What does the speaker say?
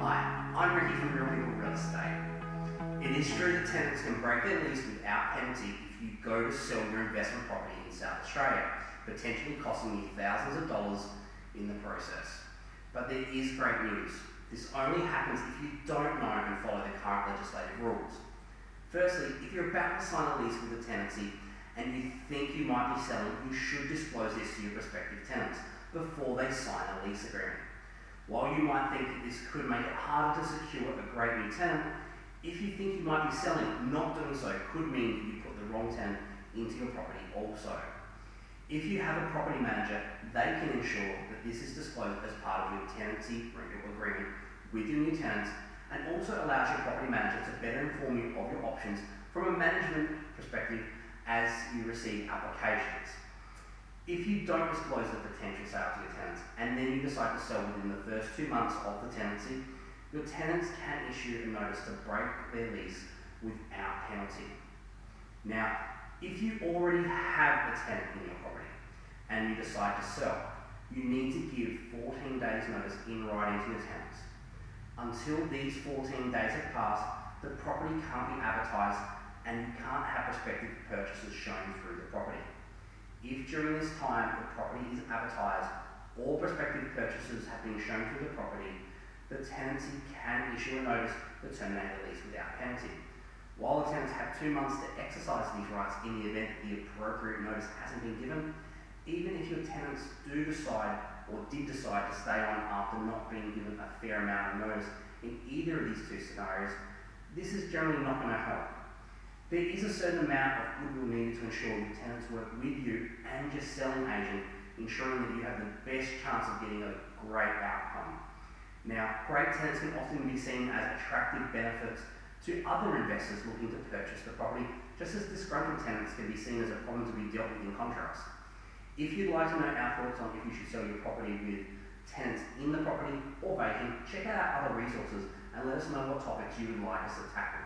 Hi, I'm Ricky from Real People Real Estate. It is true that tenants can break their lease without penalty if you go to sell your investment property in South Australia, potentially costing you thousands of dollars in the process. But there is great news. This only happens if you don't know and follow the current legislative rules. Firstly, if you're about to sign a lease with a tenancy and you think you might be selling, you should disclose this to your prospective tenants before they sign a lease agreement. While you might think that this could make it harder to secure a great new tenant, if you think you might be selling, not doing so could mean that you put the wrong tenant into your property also. If you have a property manager, they can ensure that this is disclosed as part of your tenancy rental agreement with your new tenants and also allows your property manager to better inform you of your options from a management perspective as you receive applications. If you don't disclose the potential sale to your tenants and then you decide to sell within the first two months of the tenancy, your tenants can issue a notice to break their lease without penalty. Now, if you already have a tenant in your property and you decide to sell, you need to give 14 days notice in writing to your tenants. Until these 14 days have passed, the property can't be advertised and you can't have prospective purchasers shown through the property. If during this time the property is advertised or prospective purchasers have been shown through the property, the tenancy can issue a notice to terminate the lease without penalty. While the tenants have two months to exercise these rights in the event that the appropriate notice hasn't been given, even if your tenants do decide or did decide to stay on after not being given a fair amount of notice in either of these two scenarios, this is generally not going to help. There is a certain amount of goodwill needed to ensure your tenants work with you and your selling agent, ensuring that you have the best chance of getting a great outcome. Now, great tenants can often be seen as attractive benefits to other investors looking to purchase the property, just as disgruntled tenants can be seen as a problem to be dealt with in contrast. If you'd like to know our thoughts on if you should sell your property with tenants in the property or vacant, check out our other resources and let us know what topics you would like us to tackle.